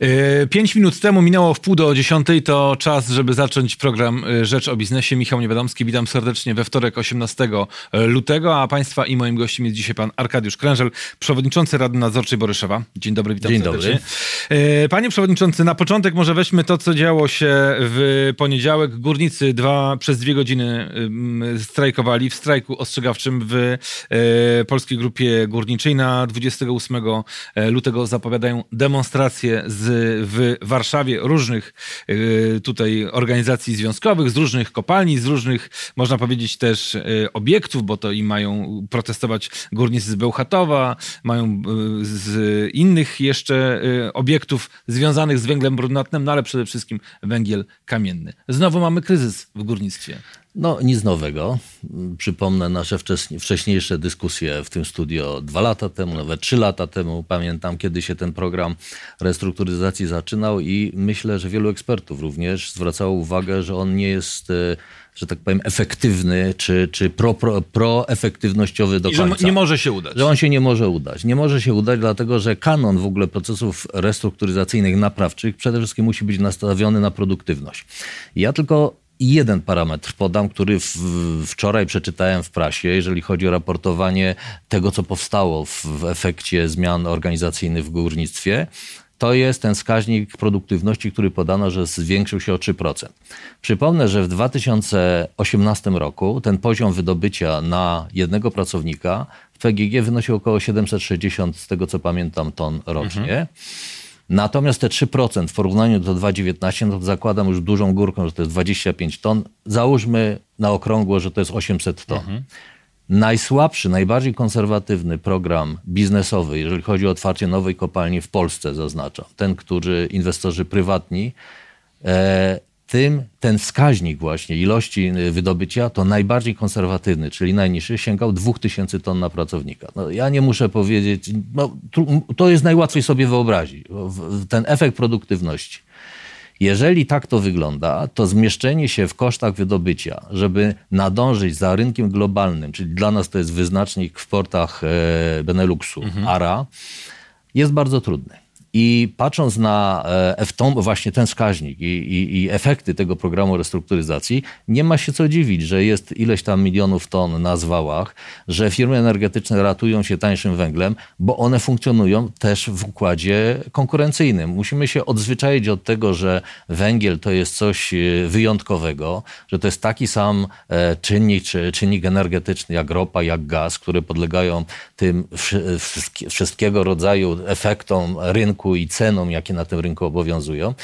E, pięć minut temu minęło w pół do dziesiątej, to czas, żeby zacząć program e, Rzecz o Biznesie. Michał Niewiadomski, witam serdecznie we wtorek 18 lutego, a Państwa i moim gościem jest dzisiaj pan Arkadiusz Krężel, przewodniczący Rady Nadzorczej Boryszewa. Dzień dobry, witam Dzień serdecznie. Dobry. Panie przewodniczący, na początek może weźmy to, co działo się w poniedziałek. Górnicy dwa, przez dwie godziny strajkowali w strajku ostrzegawczym w Polskiej Grupie Górniczej. Na 28 lutego zapowiadają demonstracje z, w Warszawie różnych y, tutaj organizacji związkowych, z różnych kopalni, z różnych, można powiedzieć, też y, obiektów, bo to i mają protestować górnicy z Bełchatowa, mają y, z innych jeszcze obiektów związanych z węglem brunatnym, no ale przede wszystkim węgiel kamienny. Znowu mamy kryzys w górnictwie. No, nic nowego. Przypomnę nasze wcześniejsze dyskusje w tym studio dwa lata temu, nawet trzy lata temu. Pamiętam, kiedy się ten program restrukturyzacji zaczynał i myślę, że wielu ekspertów również zwracało uwagę, że on nie jest e, że tak powiem, efektywny, czy, czy pro, pro, proefektywnościowy do I końca. Że nie może się udać. Że on się nie może udać. Nie może się udać, dlatego że kanon w ogóle procesów restrukturyzacyjnych, naprawczych przede wszystkim musi być nastawiony na produktywność. Ja tylko jeden parametr podam, który w, wczoraj przeczytałem w prasie, jeżeli chodzi o raportowanie tego, co powstało w, w efekcie zmian organizacyjnych w górnictwie to jest ten wskaźnik produktywności, który podano, że zwiększył się o 3%. Przypomnę, że w 2018 roku ten poziom wydobycia na jednego pracownika w PGG wynosił około 760, z tego co pamiętam, ton rocznie. Mhm. Natomiast te 3% w porównaniu do 2,19, no to zakładam już dużą górką, że to jest 25 ton. Załóżmy na okrągło, że to jest 800 ton. Mhm. Najsłabszy, najbardziej konserwatywny program biznesowy, jeżeli chodzi o otwarcie nowej kopalni w Polsce, zaznaczam, ten, który inwestorzy prywatni e, tym ten wskaźnik właśnie ilości y, wydobycia to najbardziej konserwatywny, czyli najniższy, sięgał 2000 ton na pracownika. No, ja nie muszę powiedzieć, no, to jest najłatwiej sobie wyobrazić, ten efekt produktywności. Jeżeli tak to wygląda, to zmieszczenie się w kosztach wydobycia, żeby nadążyć za rynkiem globalnym, czyli dla nas to jest wyznacznik w portach e, Beneluxu, mhm. ARA, jest bardzo trudne. I patrząc na e, właśnie ten wskaźnik i, i, i, efekty tego programu restrukturyzacji, nie ma się co dziwić, że jest ileś tam milionów ton na zwałach, że firmy energetyczne ratują się tańszym węglem, bo one funkcjonują też w układzie konkurencyjnym. Musimy się odzwyczaić od tego, że węgiel to jest coś e, wyjątkowego, że to jest taki sam e, czynnik, czy czynnik energetyczny jak ropa, jak gaz, które podlegają tym wszystkiego rodzaju efektom rynku rynku i cenom, jakie na tym rynku obowiązują.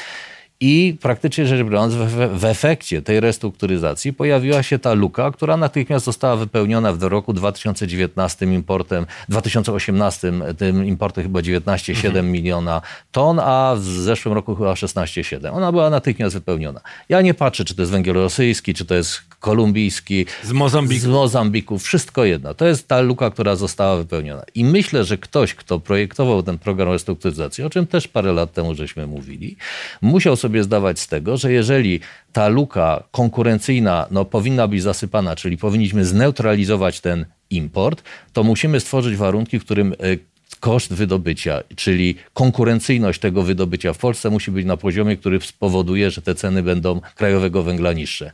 I praktycznie rzecz biorąc, w, w, efekcie tej restrukturyzacji pojawiła się ta luka, która natychmiast została wypełniona w roku 2019 importem, 2018 tym importem chyba 19,7 mhm. miliona ton, a w zeszłym roku chyba 16,7. Ona była natychmiast wypełniona. Ja nie patrzę, czy to jest węgiel rosyjski, czy to jest kolumbijski, z Mozambiku. z Mozambiku, wszystko jedno. To jest ta luka, która została wypełniona. I myślę, że ktoś, kto projektował ten program restrukturyzacji, o czym też parę lat temu żeśmy mówili, musiał sobie zdawać z tego, że jeżeli ta luka konkurencyjna no, powinna być zasypana, czyli powinniśmy zneutralizować ten import, to musimy stworzyć warunki, w którym e, koszt wydobycia, czyli konkurencyjność tego wydobycia w Polsce musi być na poziomie, który spowoduje, że te ceny będą krajowego węgla niższe.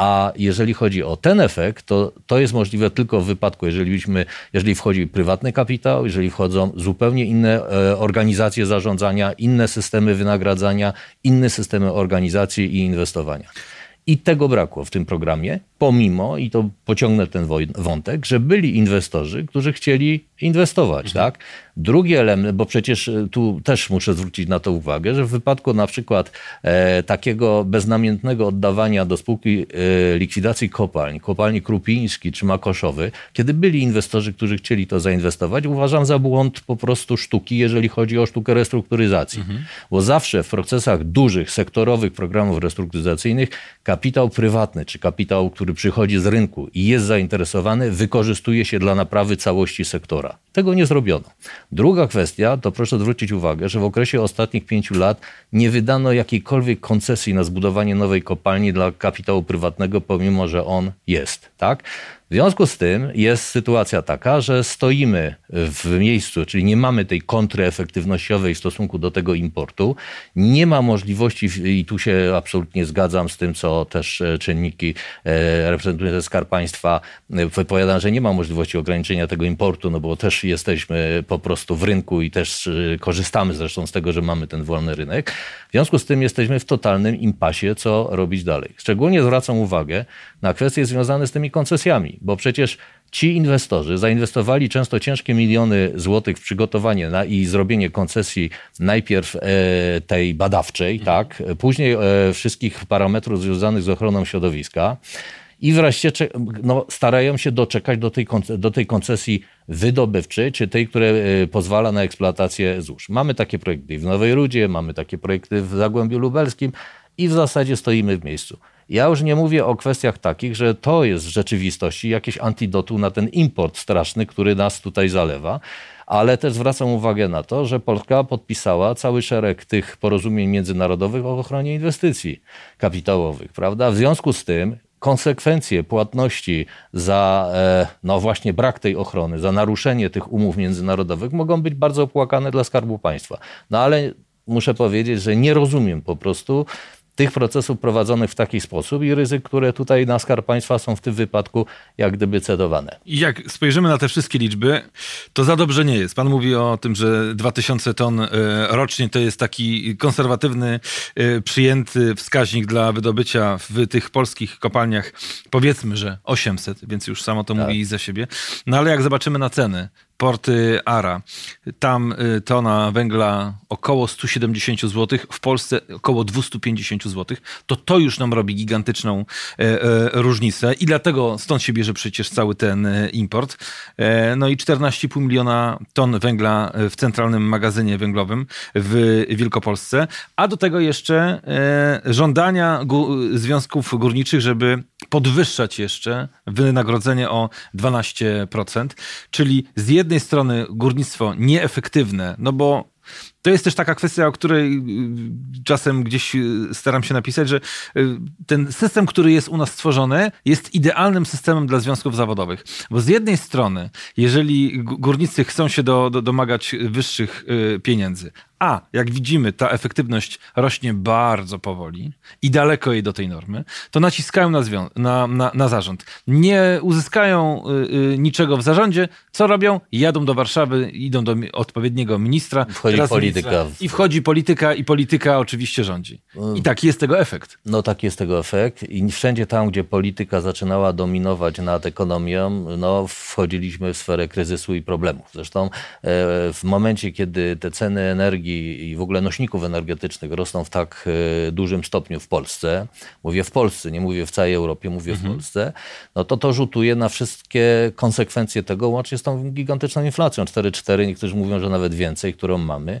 A jeżeli chodzi o ten efekt, to to jest możliwe tylko w wypadku, jeżeli, byśmy, jeżeli wchodzi prywatny kapitał, jeżeli wchodzą zupełnie inne e, organizacje zarządzania, inne systemy wynagradzania, inne systemy organizacji i inwestowania. I tego brakło w tym programie, pomimo, i to pociągnę ten wątek, że byli inwestorzy, którzy chcieli inwestować. Mhm. Tak? Drugi element, bo przecież e, tu też muszę zwrócić na to uwagę, że w wypadku na przykład e, takiego beznamiętnego oddawania do spółki e, likwidacji kopalń, kopalni Krupiński czy Makoszowy, kiedy byli inwestorzy, którzy chcieli to zainwestować, uważam za błąd po prostu sztuki, jeżeli chodzi o sztukę restrukturyzacji. Mhm. Bo zawsze w procesach dużych, sektorowych programów restrukturyzacyjnych kapitał prywatny czy kapitał, który przychodzi z rynku i jest zainteresowany, wykorzystuje się dla naprawy całości sektora. Tego nie zrobiono. Druga kwestia, to proszę zwrócić uwagę, że w okresie ostatnich pięciu lat nie wydano jakiejkolwiek koncesji na zbudowanie nowej kopalni dla kapitału prywatnego, pomimo że on jest. Tak? W związku z tym jest sytuacja taka, że stoimy w miejscu, czyli nie mamy tej kontry efektywnościowej w stosunku do tego importu. Nie ma możliwości, i tu się absolutnie zgadzam z tym, co też e, czynniki e, reprezentujące Skarb Państwa e, wypowiadają, że nie ma możliwości ograniczenia tego importu, no bo też jesteśmy po prostu w rynku i też korzystamy zresztą z tego, że mamy ten wolny rynek. W związku z tym jesteśmy w totalnym impasie, co robić dalej. Szczególnie zwracam uwagę na kwestie związane z tymi koncesjami, bo przecież ci inwestorzy zainwestowali często ciężkie miliony złotych w przygotowanie na, i zrobienie koncesji najpierw e, tej badawczej, mhm. tak, później e, wszystkich parametrów związanych z ochroną środowiska i wreszcie no, starają się doczekać do tej, do tej koncesji wydobywczej, czy tej, która e, pozwala na eksploatację złóż. Mamy takie projekty w Nowej Rudzie, mamy takie projekty w Zagłębiu Lubelskim i w zasadzie stoimy w miejscu. Ja już nie mówię o kwestiach takich, że to jest w rzeczywistości jakieś antidotum na ten import straszny, który nas tutaj zalewa, ale też zwracam uwagę na to, że Polska podpisała cały szereg tych porozumień międzynarodowych o ochronie inwestycji kapitałowych, prawda? W związku z tym konsekwencje płatności za e, no właśnie brak tej ochrony, za naruszenie tych umów międzynarodowych mogą być bardzo opłakane dla Skarbu Państwa. No ale muszę powiedzieć, że nie rozumiem po prostu tych procesów prowadzonych w taki sposób i ryzyk, które tutaj na Skarb Państwa są w tym wypadku jak gdyby cedowane. I jak spojrzymy na te wszystkie liczby, to za dobrze nie jest. Pan mówi o tym, że 2000 ton e, rocznie to jest taki konserwatywny, e, przyjęty wskaźnik dla wydobycia w tych polskich kopalniach. Powiedzmy, że 800, więc już samo to tak. mówi za siebie. No ale jak zobaczymy na ceny, porty ARA. Tam y, tona węgla około 170 zł, w Polsce około 250 zł. To to już nam robi gigantyczną e, e, różnicę i dlatego stąd się bierze przecież cały ten e, import. No i 14,5 miliona ton węgla w centralnym magazynie węglowym w Wielkopolsce, a do tego jeszcze żądania związków górniczych, żeby podwyższać jeszcze wynagrodzenie o 12%, czyli z jednej strony górnictwo nieefektywne, no bo to jest też taka kwestia, o której y, czasem gdzieś y, staram się napisać, że y, ten system, który jest u nas stworzony, jest idealnym systemem dla związków zawodowych. Bo z jednej strony, jeżeli górnicy chcą się do, do, domagać wyższych pieniędzy, a jak widzimy, ta efektywność rośnie bardzo powoli i daleko jej do tej normy, to naciskają na, na, na, na zarząd. Nie uzyskają y, niczego w zarządzie. Co robią? Jadą do Warszawy, idą do odpowiedniego ministra. Wchodzi polityka. I wchodzi polityka i polityka oczywiście rządzi. Mm. I taki jest tego efekt. No taki jest tego efekt. I wszędzie tam, gdzie polityka zaczynała dominować nad ekonomią, no wchodziliśmy w sferę kryzysu i problemów. Zresztą e, w momencie, kiedy te ceny energii energii i w ogóle nośników energetycznych rosną w tak e, dużym stopniu w Polsce, mówię w Polsce, nie mówię w całej Europie, mówię mhm. w Polsce, no to to rzutuje na wszystkie konsekwencje tego, łącznie z tą gigantyczną inflacją 4,4, niektórzy mówią, że nawet więcej, którą mamy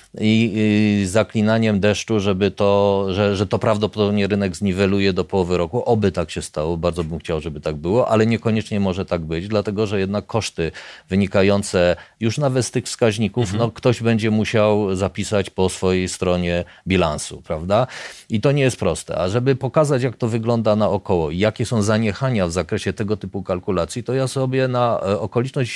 i, i zaklinaniem deszczu, żeby to, że, że to prawdopodobnie rynek zniweluje do połowy roku. Oby tak się stało, bardzo bym chciał, żeby tak było, ale niekoniecznie może tak być, dlatego że jednak koszty wynikające już nawet z tych wskaźników, mhm. no ktoś będzie musiał zapisać po swojej stronie bilansu, prawda? I to nie jest proste. A żeby pokazać, jak to wygląda naokoło i jakie są zaniechania w zakresie tego typu kalkulacji, to ja sobie na e, okoliczność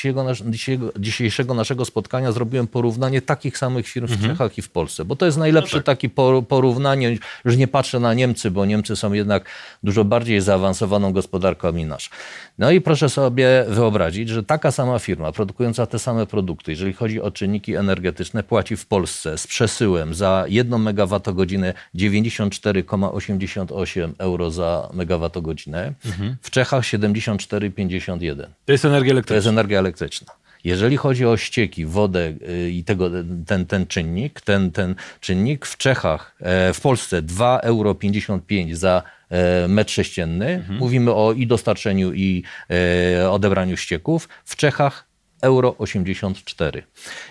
dzisiejszego, dzisiejszego, naszego spotkania zrobiłem porównanie takich samych firm mhm. Czechach i w Polsce, bo to jest najlepsze no tak. takie porównanie. Już nie patrzę na Niemcy, bo Niemcy są jednak dużo bardziej zaawansowaną gospodarką niż nasz. No i proszę sobie wyobrazić, że taka sama firma produkująca te same produkty, jeżeli chodzi o czynniki energetyczne, płaci w Polsce z przesyłem za 1 megawattogodzinę 94,88 euro za megawattogodzinę, mhm. w Czechach 74,51. To jest energia elektryczna. To jest energia elektryczna. Jeżeli chodzi o ścieki, wodę y, i tego, ten, ten czynnik, ten, ten czynnik w Czechach, e, w Polsce 2,55 euro za e, metr sześcienny. Mhm. Mówimy o i dostarczeniu, i e, odebraniu ścieków. W Czechach euro 84.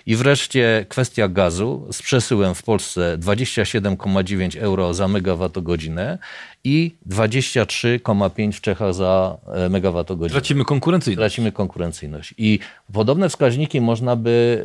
I wreszcie kwestia gazu z przesyłem w Polsce 27,9 euro za megawattogodzinę i 23,5 w Czechach za e, megawattogodzinę. Tracimy konkurencyjność. Tracimy konkurencyjność. I podobne wskaźniki można by e,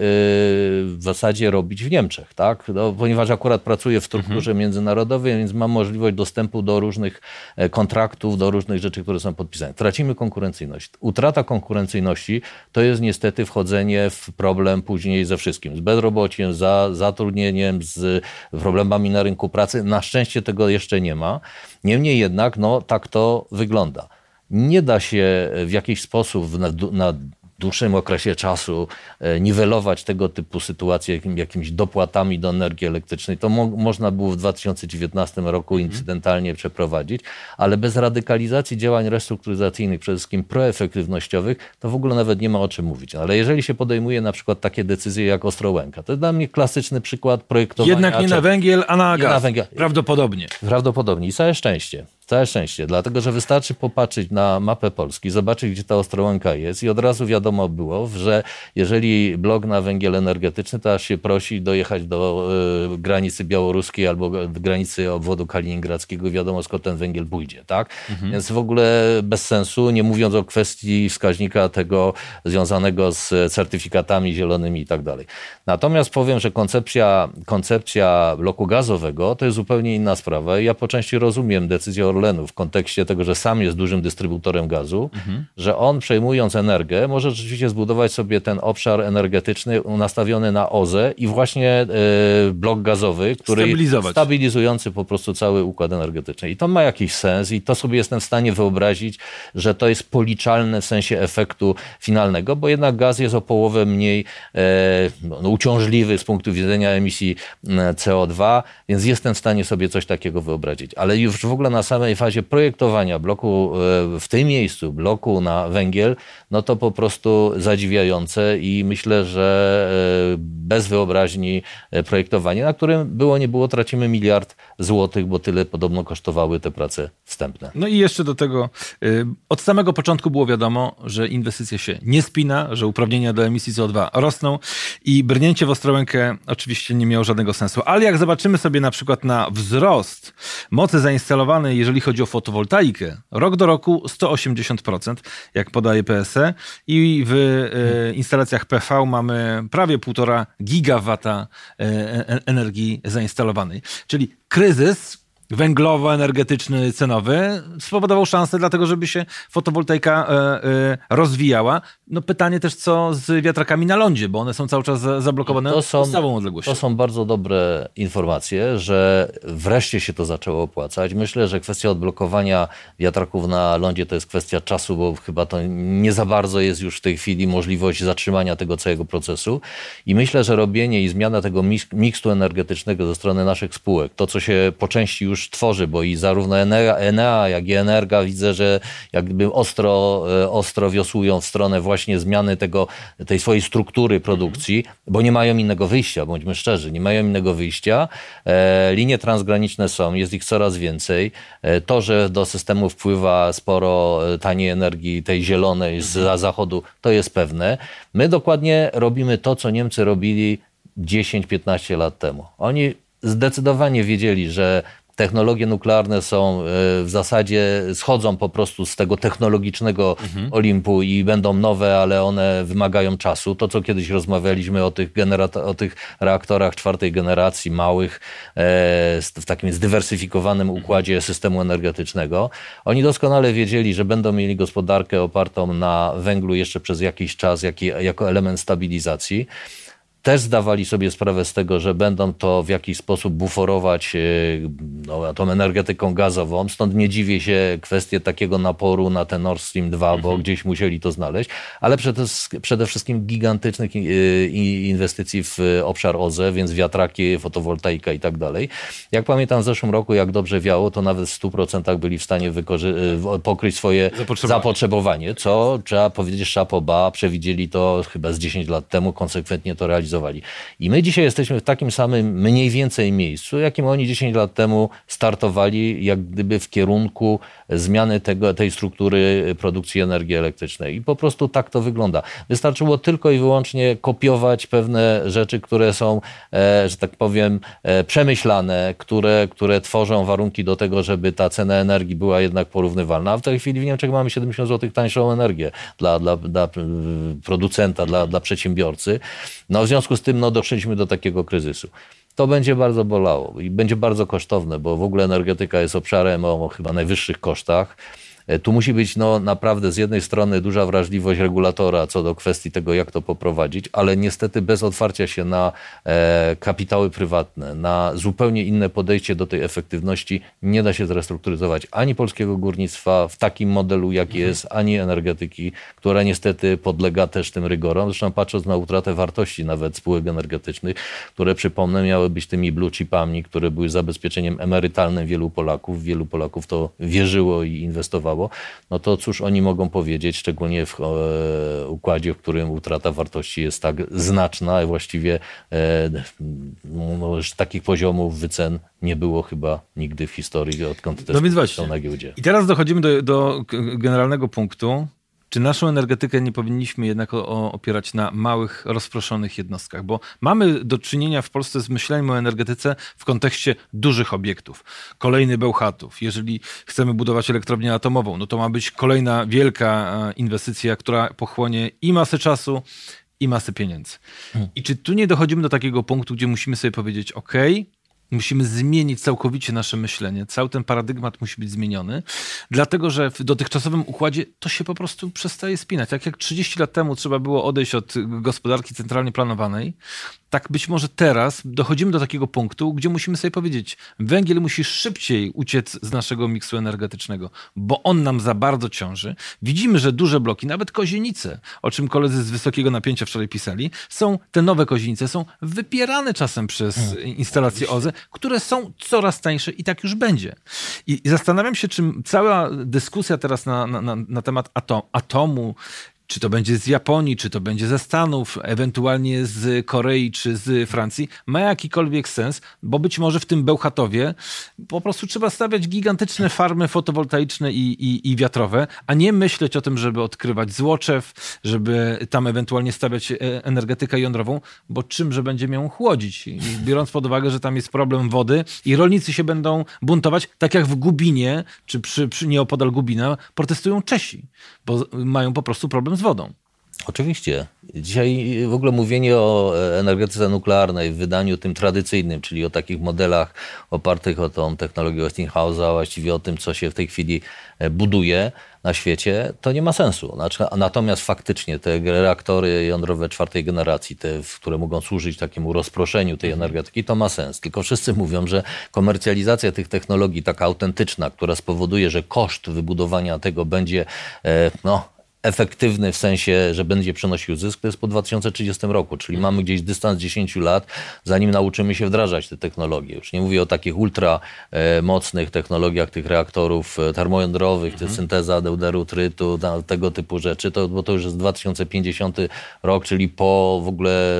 w zasadzie robić w Niemczech, tak? No, ponieważ akurat pracuję w strukturze międzynarodowej, więc mam możliwość dostępu do różnych e, kontraktów, do różnych rzeczy, które są podpisane. Tracimy konkurencyjność. Utrata konkurencyjności to jest niestety wchodzenie w problem później ze wszystkim. Z bezrobociem, za zatrudnieniem, z problemami na rynku pracy. Na szczęście tego jeszcze nie ma. Niemniej jednak, no tak to wygląda. Nie da się w jakiś sposób na, na dłuższym okresie czasu e, niwelować tego typu sytuacje jakim, jakimiś dopłatami do energii elektrycznej. To mo można było w 2019 roku mhm. incydentalnie przeprowadzić, ale bez radykalizacji działań restrukturyzacyjnych, przede wszystkim proefektywnościowych, to w ogóle nawet nie ma o czym mówić. Ale jeżeli się podejmuje na przykład takie decyzje jak Ostrołęka, to jest dla mnie klasyczny przykład projektowania. Jednak nie na węgiel, a na gaz. Na węgiel. Prawdopodobnie. Prawdopodobnie i całe szczęście. Całe szczęście, dlatego że wystarczy popatrzeć na mapę Polski, zobaczyć, gdzie ta Ostrołęka jest i od razu wiadomo było, że jeżeli blok na węgiel energetyczny, to aż się prosi dojechać do y, granicy białoruskiej albo granicy obwodu kaliningradzkiego wiadomo skąd ten węgiel pójdzie, tak? Mhm. Więc w ogóle bez sensu, nie mówiąc o kwestii wskaźnika tego związanego z certyfikatami zielonymi i tak dalej. Natomiast powiem, że koncepcja, koncepcja bloku gazowego to jest zupełnie inna sprawa i ja po części rozumiem decyzję o Orlenu w kontekście tego, że sam jest dużym dystrybutorem gazu, mhm. że on przejmując energię może rzeczywiście zbudować sobie ten obszar energetyczny nastawiony na OZE i właśnie y, blok gazowy, który stabilizujący po prostu cały układ energetyczny. I to ma jakiś sens i to sobie jestem w stanie wyobrazić, że to jest policzalne w sensie efektu finalnego, bo jednak gaz jest o połowę mniej e, no, uciążliwy z punktu widzenia emisji CO2, więc jestem w stanie sobie coś takiego wyobrazić. Ale już w ogóle na samej samej fazie projektowania bloku e, w tym miejscu, bloku na węgiel, no to po prostu zadziwiające i myślę, że e, bez wyobraźni e, projektowanie, na którym było nie było, tracimy miliard złotych, bo tyle podobno kosztowały te prace wstępne. No i jeszcze do tego, od samego początku było wiadomo, że inwestycja się nie spina, że uprawnienia do emisji CO2 rosną i brnięcie w Ostrołękę oczywiście nie miało żadnego sensu. Ale jak zobaczymy sobie na przykład na wzrost mocy zainstalowanej, jeżeli jeżeli chodzi o fotowoltaikę, rok do roku 180%, jak podaje PSE, i w e, instalacjach PV mamy prawie 1,5 gigawata e, e, energii zainstalowanej. Czyli kryzys, węglowo-energetyczny, cenowy spowodował szansę dlatego, żeby się fotowoltaika rozwijała. No pytanie też, co z wiatrakami na lądzie, bo one są cały czas zablokowane to są, odległością. To są bardzo dobre informacje, że wreszcie się to zaczęło opłacać. Myślę, że kwestia odblokowania wiatraków na lądzie to jest kwestia czasu, bo chyba to nie za bardzo jest już w tej chwili możliwość zatrzymania tego całego procesu. I myślę, że robienie i zmiana tego mikstu energetycznego ze strony naszych spółek, to co się po części już już tworzy, bo i zarówno Enea, jak i Energa widzę, że jakby ostro, e, ostro wiosłują w stronę właśnie zmiany tego, tej swojej struktury produkcji, bo nie mają innego wyjścia, bądźmy szczerzy, nie mają innego wyjścia. E, linie transgraniczne są, jest ich coraz więcej. E, to, że do systemu wpływa sporo taniej energii, tej zielonej z zachodu, to jest pewne. My dokładnie robimy to, co Niemcy robili 10-15 lat temu. Oni zdecydowanie wiedzieli, że technologie nuklearne są e, w zasadzie, schodzą po prostu z tego technologicznego mhm. Olimpu i będą nowe, ale one wymagają czasu. To, co kiedyś rozmawialiśmy o tych, o tych reaktorach czwartej generacji, małych, e, w takim zdywersyfikowanym mhm. układzie systemu energetycznego, oni doskonale wiedzieli, że będą mieli gospodarkę opartą na węglu jeszcze przez jakiś czas, jako element stabilizacji też zdawali sobie sprawę z tego, że będą to w jakiś sposób buforować e, no, tą energetyką gazową. Stąd nie dziwię się kwestie takiego naporu na ten Nord Stream 2, bo mhm. gdzieś musieli to znaleźć, ale przede, przede wszystkim gigantycznych e, inwestycji w obszar OZE, więc wiatraki, fotowoltaika i tak dalej. Jak pamiętam w zeszłym roku, jak dobrze wiało, to nawet w 100% byli w stanie e, pokryć swoje zapotrzebowanie. zapotrzebowanie, co trzeba powiedzieć szapoba, przewidzieli to chyba z 10 lat temu, konsekwentnie to realizowali I my dzisiaj jesteśmy w takim samym mniej więcej miejscu, jakim oni 10 lat temu startowali, jak gdyby w kierunku zmiany tego, tej struktury produkcji energii elektrycznej. I po prostu tak to wygląda. Wystarczyło tylko i wyłącznie kopiować pewne rzeczy, które są, e, że tak powiem, e, przemyślane, które, które tworzą warunki do tego, żeby ta cena energii była jednak porównywalna. A w tej chwili w Niemczech mamy 70 zł tańszą energię dla, dla, dla producenta, dla, dla przedsiębiorcy. No w związku z tym no, doszliśmy do takiego kryzysu to będzie bardzo bolało i będzie bardzo kosztowne, bo w ogóle energetyka jest obszarem o chyba najwyższych kosztach. E, tu musi być no, naprawdę z jednej strony duża wrażliwość regulatora co do kwestii tego, jak to poprowadzić, ale niestety bez otwarcia się na e, kapitały prywatne, na zupełnie inne podejście do tej efektywności nie da się zrestrukturyzować ani polskiego górnictwa w takim modelu, jaki mhm. jest, ani energetyki, która niestety podlega też tym rygorom. Zresztą patrząc na utratę wartości nawet spółek energetycznych, które przypomnę miały być tymi blue chipami, które były zabezpieczeniem emerytalnym wielu Polaków. Wielu Polaków to wierzyło i inwestowało no to cóż oni mogą powiedzieć, szczególnie w e, układzie, w którym utrata wartości jest tak znaczna, właściwie e, no, takich poziomów wycen nie było chyba nigdy w historii, odkąd te no są na giełdzie. I teraz dochodzimy do, do generalnego punktu, czy naszą energetykę nie powinniśmy jednak opierać na małych, rozproszonych jednostkach? Bo mamy do czynienia w Polsce z myśleniem o energetyce w kontekście dużych obiektów. Kolejny Bełchatów. Jeżeli chcemy budować elektrownię atomową, no to ma być kolejna wielka e, inwestycja, która pochłonie i masę czasu, i masę pieniędzy. Hmm. I czy tu nie dochodzimy do takiego punktu, gdzie musimy sobie powiedzieć, OK, Musimy zmienić całkowicie nasze myślenie. Cały ten paradygmat musi być zmieniony, dlatego że w dotychczasowym układzie to się po prostu przestaje spinać. Tak jak 30 lat temu trzeba było odejść od gospodarki centralnie planowanej, tak być może teraz dochodzimy do takiego punktu, gdzie musimy sobie powiedzieć, węgiel musi szybciej uciec z naszego miksu energetycznego, bo on nam za bardzo ciąży. Widzimy, że duże bloki, nawet kozienice, o czym koledzy z wysokiego napięcia wczoraj pisali, są, te nowe kozienice są wypierane czasem przez hmm. instalacje OZE, które są coraz tańsze i tak już będzie. I, i zastanawiam się, czy cała dyskusja teraz na, na, na temat atom, atomu, czy to będzie z Japonii, czy to będzie ze Stanów, ewentualnie z Korei, czy z Francji, ma jakikolwiek sens, bo być może w tym Bełchatowie po prostu trzeba stawiać gigantyczne farmy fotowoltaiczne i, i, i wiatrowe, a nie myśleć o tym, żeby odkrywać złoczew, żeby tam ewentualnie stawiać e, energetykę jądrową, bo czymże będziemy ją chłodzić? Biorąc pod uwagę, że tam jest problem wody i rolnicy się będą buntować, tak jak w Gubinie, czy przy, przy nieopodal Gubina, protestują Czesi, bo mają po prostu problem z wodą. Oczywiście. Dzisiaj w ogóle mówienie o energetyce nuklearnej w wydaniu tym tradycyjnym, czyli o takich modelach opartych o tą technologię Westinghouse'a, właściwie o tym, co się w tej chwili e, buduje na świecie, to nie ma sensu. Znaczy, natomiast faktycznie te reaktory jądrowe czwartej generacji, te, które mogą służyć takiemu rozproszeniu tej mhm. energetyki, to ma sens. Tylko wszyscy mówią, że komercjalizacja tych technologii, taka autentyczna, która spowoduje, że koszt wybudowania tego będzie e, no, efektywny w sensie, że będzie przynosił zysk, to jest po 2030 roku, czyli mhm. mamy gdzieś dystans 10 lat, zanim nauczymy się wdrażać te technologie. Już nie mówię o takich ultra e, mocnych technologiach tych reaktorów e, termojądrowych, mhm. synteza deuteru, trytu, tego typu rzeczy, to, bo to już jest 2050 rok, czyli po w ogóle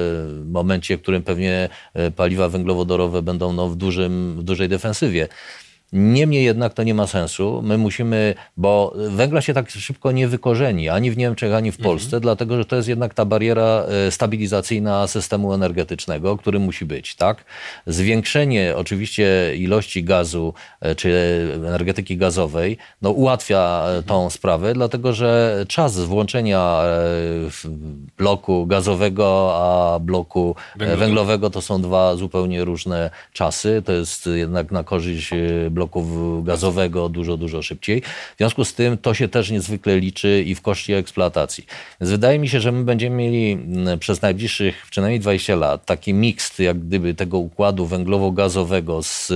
momencie, w którym pewnie e, paliwa węglowodorowe będą no, w, dużym, w dużej defensywie. Niemniej jednak to nie ma sensu. My musimy, bo węgla się tak szybko nie wykorzeni ani w Niemczech, ani w mhm. Polsce, mhm. dlatego że to jest jednak ta bariera e, stabilizacyjna systemu energetycznego, który musi być. Tak? Zwiększenie oczywiście ilości gazu e, czy energetyki gazowej no, ułatwia e, tą mhm. sprawę, dlatego że czas włączenia bloku gazowego a bloku węglowego. węglowego to są dwa zupełnie różne czasy. To jest jednak na korzyść bloku gazowego dużo, dużo szybciej. W związku z tym to się też niezwykle liczy i w koszcie eksploatacji. Więc wydaje mi się, że my będziemy mieli przez najbliższych przynajmniej 20 lat taki miks jak gdyby tego układu węglowo-gazowego z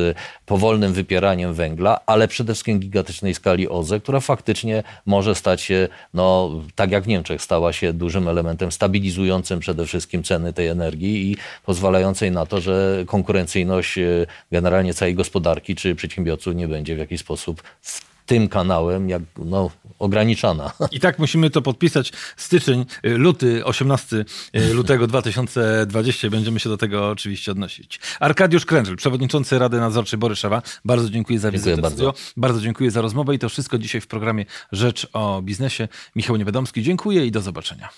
powolnym wypieraniem węgla, ale przede wszystkim gigantycznej skali OZE, która faktycznie może stać się, no tak jak w Niemczech, stała się dużym elementem stabilizującym przede wszystkim ceny tej energii i pozwalającej na to, że konkurencyjność e, generalnie całej gospodarki czy przedsiębiorców nie będzie w jakiś sposób tym kanałem, jak no, ograniczana. I tak musimy to podpisać. Styczeń, luty, 18 y, lutego 2020. Będziemy się do tego oczywiście odnosić. Arkadiusz Krężel, przewodniczący Rady Nadzorczej Boryszewa. Bardzo dziękuję za Dziękuję wizytę. w bardzo. bardzo dziękuję za rozmowę i to wszystko dzisiaj w programie Rzecz o Biznesie. Michał Niewiadomski, dziękuję i do zobaczenia.